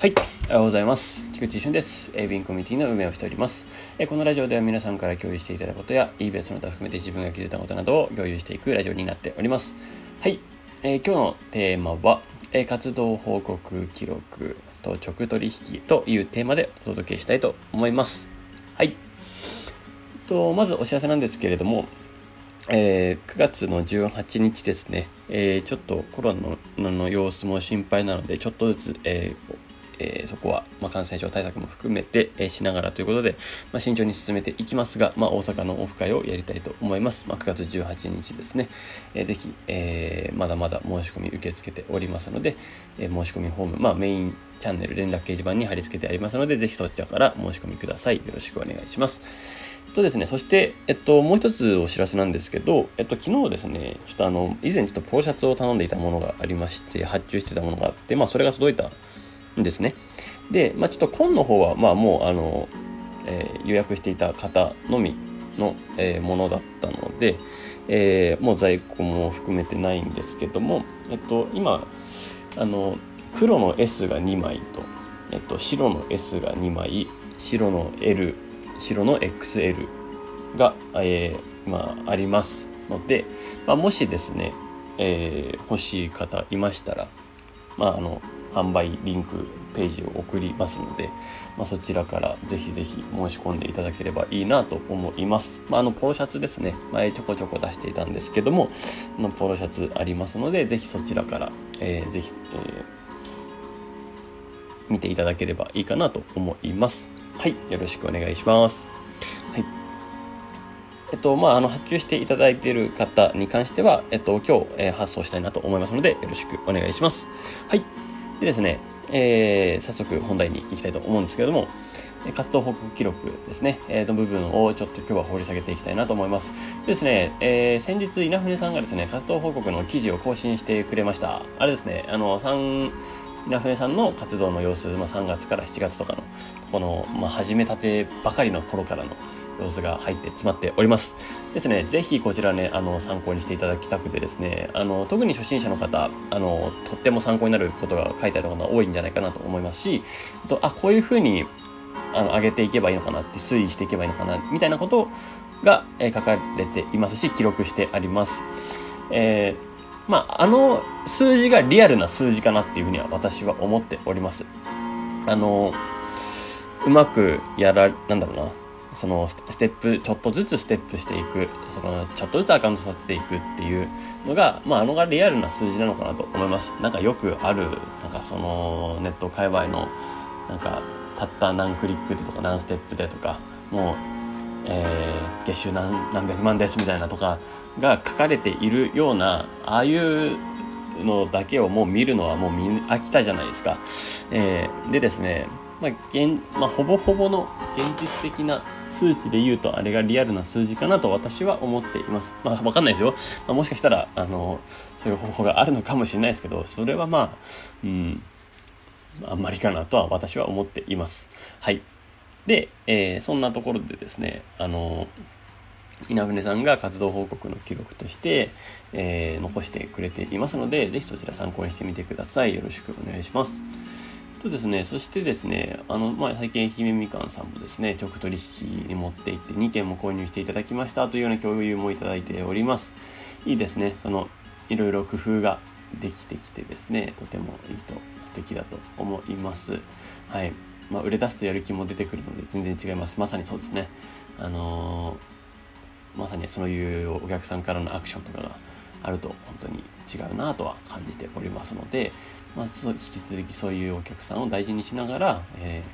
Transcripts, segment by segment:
はい、おはようございます。菊池俊です。エイビンコミュニティの運営をしております。えこのラジオでは皆さんから共有していただくことや、eBay の他含めて自分が気づいたことなどを共有していくラジオになっております。はい、えー、今日のテーマは、え、活動報告記録と直取引というテーマでお届けしたいと思います。はい。とまずお知らせなんですけれども、えー、9月の18日ですね、えー、ちょっとコロナの様子も心配なので、ちょっとずつ、えー、えー、そこは、まあ、感染症対策も含めて、えー、しながらということで、まあ、慎重に進めていきますが、まあ、大阪のオフ会をやりたいと思います。まあ、9月18日ですね。えー、ぜひ、えー、まだまだ申し込み受け付けておりますので、えー、申し込みフォーム、まあ、メインチャンネル連絡掲示板に貼り付けてありますので、ぜひそちらから申し込みください。よろしくお願いします。とですね、そして、えっと、もう一つお知らせなんですけど、えっと、昨日ですね、ちょっとあの、以前ちょっとポロシャツを頼んでいたものがありまして、発注してたものがあって、まあ、それが届いたんですね。で、まあ、ちょっと紺の方は、まあ、もう、あの、えー、予約していた方のみの、えー、ものだったので、えー、もう在庫も含めてないんですけども、えっと、今、あの、黒の S が2枚と、えっと、白の S が2枚、白の L、白の XL が、えー、まあ、ありますので、まあ、もしですね、えー、欲しい方いましたら、まあ、あの、販売リンクページを送りますので、まあ、そちらからぜひぜひ申し込んでいただければいいなと思います。まあ、あのポロシャツですね前ちょこちょこ出していたんですけどものポロシャツありますのでぜひそちらから、えー、ぜひ、えー、見ていただければいいかなと思います。はいよろしくお願いします。はいえっと、まあ、あの、発注していただいている方に関しては、えっと、今日、えー、発送したいなと思いますので、よろしくお願いします。はい。でですね、えー、早速本題に行きたいと思うんですけれども、活動報告記録ですね、えー、の部分をちょっと今日は掘り下げていきたいなと思います。でですね、えー、先日稲船さんがですね、活動報告の記事を更新してくれました。あれですね、あの、3、稲船さんの活動の様子、まあ、3月から7月とかの、この、まあ、始めたてばかりの頃からの様子が入って詰まっております。ですね、ぜひこちらね、あの、参考にしていただきたくてですね、あの、特に初心者の方、あの、とっても参考になることが書いてあることが多いんじゃないかなと思いますし、とあ、こういうふうに、あの、上げていけばいいのかなって、推移していけばいいのかな、みたいなことが、え、書かれていますし、記録してあります。えー、まあ、あの数字がリアルな数字かなっていうふうには私は思っております。あの、うまくやら、なんだろうな、そのステップ、ちょっとずつステップしていく、そのちょっとずつアカウントさせていくっていうのが、まあ、あのがリアルな数字なのかなと思います。なんかよくある、なんかそのネット界隈の、なんかたった何クリックでとか何ステップでとか、もう、えー、月収何何百万ですみたいなとかが書かれているような、ああいうのだけをもう見るのはもう飽きたじゃないですか。えー、でですね、まあ現まあ、ほぼほぼの現実的な数値で言うとあれがリアルな数字かなと私は思っています。まあわかんないですよ。まあ、もしかしたら、あの、そういう方法があるのかもしれないですけど、それはまあ、うん、あんまりかなとは私は思っています。はい。で、えー、そんなところでですね、あの、稲船さんが活動報告の記録として、えー、残してくれていますので、ぜひそちら参考にしてみてください。よろしくお願いします。とですね、そしてですね、あの、まあ、最近愛媛みかんさんもですね、直取引に持って行って2件も購入していただきましたというような共有もいただいております。いいですね、その、いろいろ工夫ができてきてですね、とてもいいと、素敵だと思います。はい。まあ、売れ出すとやる気も出てくるので全然違います。まさにそうですね。あのー、まさにそういうお客さんからのアクションとかがあると本当に違うなとは感じておりますので、まあ、そ引き続きそういうお客さんを大事にしながら、え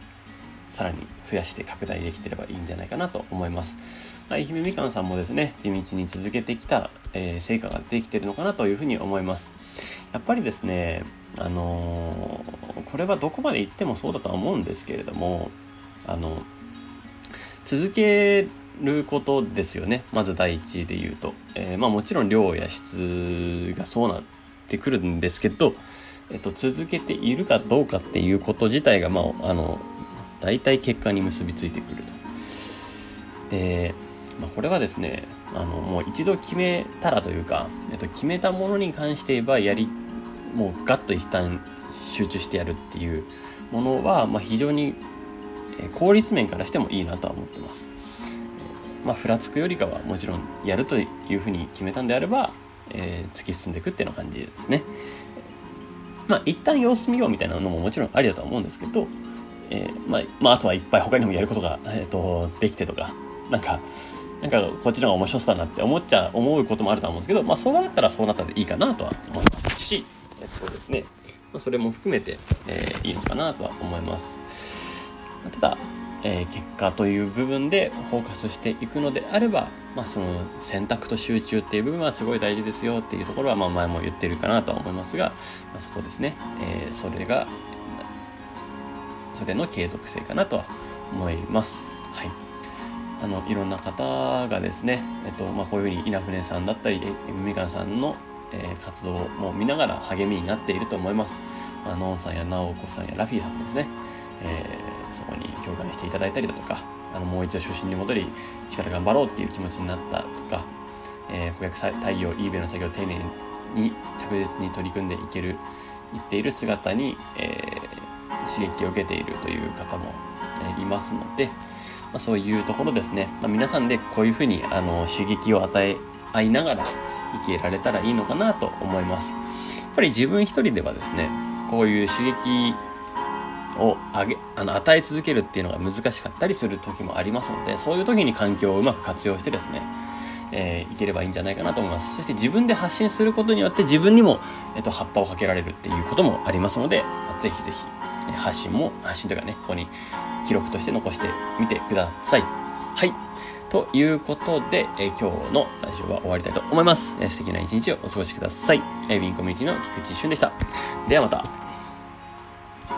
ー、さらに増やして拡大できてればいいんじゃないかなと思います。ま愛媛みかんさんもですね、地道に続けてきた、えー、成果ができてるのかなというふうに思います。やっぱりですね、あの、これはどこまで行ってもそうだとは思うんですけれども、あの、続けることですよね。まず第一で言うと。えー、まあもちろん量や質がそうなってくるんですけど、えっと、続けているかどうかっていうこと自体が、まあ、あの、大体結果に結びついてくると。で、まあ、これはですね、あの、もう一度決めたらというか、えっと、決めたものに関して言えば、やり、もうガッと一旦集中してやるっていうものは、まあ、非常に効率面からしてもいいなとは思ってます。まあ、ふらつくよりかはもちろんやるというふうに決めたんであれば、えー、突き進んでいくっていうような感じですね。まあ、一旦様子見ようみたいなのももちろんありだとは思うんですけど、えー、まあ、まあ、あとはいっぱい他にもやることが、え、ー、と、できてとか、なんか、なんかこっちの方が面白そうだなって思っちゃ、思うこともあると思うんですけど、まあそうなったらそうなったでいいかなとは思いますし、えっとですね、まあ、それも含めて、えー、いいのかなとは思います。ただ、えー、結果という部分でフォーカスしていくのであれば、まあその選択と集中っていう部分はすごい大事ですよっていうところは、まあ前も言ってるかなとは思いますが、まあ、そこですね、えー、それが、それの継続性かなとは思います。はい。あのいろんな方がですね、えっとまあ、こういうふうに稲船さんだったりみかんさんの、えー、活動も見ながら励みになっていると思います。まあ、ノンさんや直子さんやラフィーさんもですね、えー、そこに共感していただいたりだとかあのもう一度初心に戻り力頑張ろうっていう気持ちになったとか、えー、顧客対応 eBay の作業を丁寧に着実に取り組んでいけるいっている姿に、えー、刺激を受けているという方も、えー、いますので、まあ、そういうところですね、まあ、皆さんでこういうふうにあの刺激を与え合いながら生きられたらいいのかなと思います。やっぱり自分一人ではですね、こういう刺激をあげ、あの、与え続けるっていうのが難しかったりする時もありますので、そういう時に環境をうまく活用してですね、えー、いければいいんじゃないかなと思います。そして自分で発信することによって自分にも、えっと、葉っぱをかけられるっていうこともありますので、ぜひぜひ、発信も、発信というかね、ここに記録として残してみてください。はい。ということで、え今日のラジオは終わりたいと思います。え素敵な一日をお過ごしください。えウィンコミュニティの菊池俊でした。ではまた。